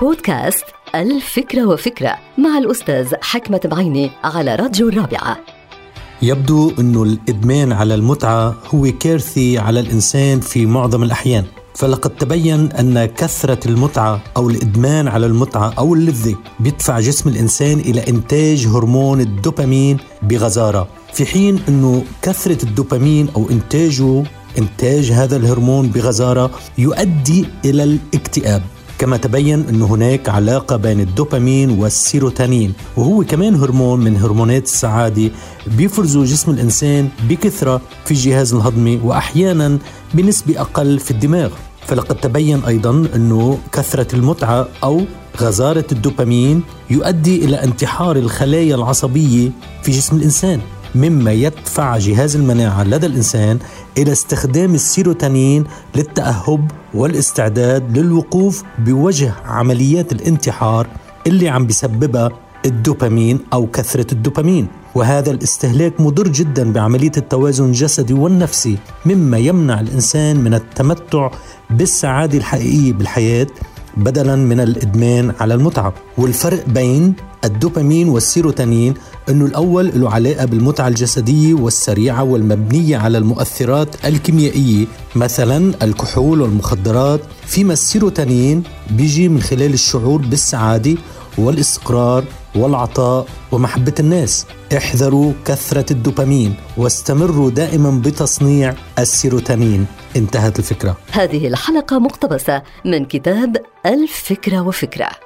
بودكاست الفكرة وفكرة مع الأستاذ حكمة بعيني على راديو الرابعة. يبدو أنه الإدمان على المتعة هو كارثي على الإنسان في معظم الأحيان. فلقد تبين أن كثرة المتعة أو الإدمان على المتعة أو اللذة بيدفع جسم الإنسان إلى إنتاج هرمون الدوبامين بغزارة. في حين أنه كثرة الدوبامين أو إنتاجه إنتاج هذا الهرمون بغزارة يؤدي إلى الاكتئاب. كما تبين أن هناك علاقة بين الدوبامين والسيروتونين وهو كمان هرمون من هرمونات السعادة بيفرزه جسم الإنسان بكثرة في الجهاز الهضمي وأحيانا بنسبة أقل في الدماغ. فلقد تبين أيضا أنه كثرة المتعة أو غزارة الدوبامين يؤدي إلى انتحار الخلايا العصبية في جسم الإنسان. مما يدفع جهاز المناعة لدى الإنسان إلى استخدام السيروتونين للتأهب والاستعداد للوقوف بوجه عمليات الانتحار اللي عم بسببها الدوبامين أو كثرة الدوبامين. وهذا الاستهلاك مضر جدا بعملية التوازن الجسدي والنفسي مما يمنع الإنسان من التمتع بالسعادة الحقيقية بالحياة بدلا من الإدمان على المتعة. والفرق بين الدوبامين والسيروتونين انه الأول له علاقة بالمتعة الجسدية والسريعة والمبنية على المؤثرات الكيميائية مثلا الكحول والمخدرات. فيما السيروتونين بيجي من خلال الشعور بالسعادة والاستقرار والعطاء ومحبة الناس. احذروا كثرة الدوبامين واستمروا دائما بتصنيع السيروتونين. انتهت الفكرة. هذه الحلقة مقتبسة من كتاب الفكرة وفكرة.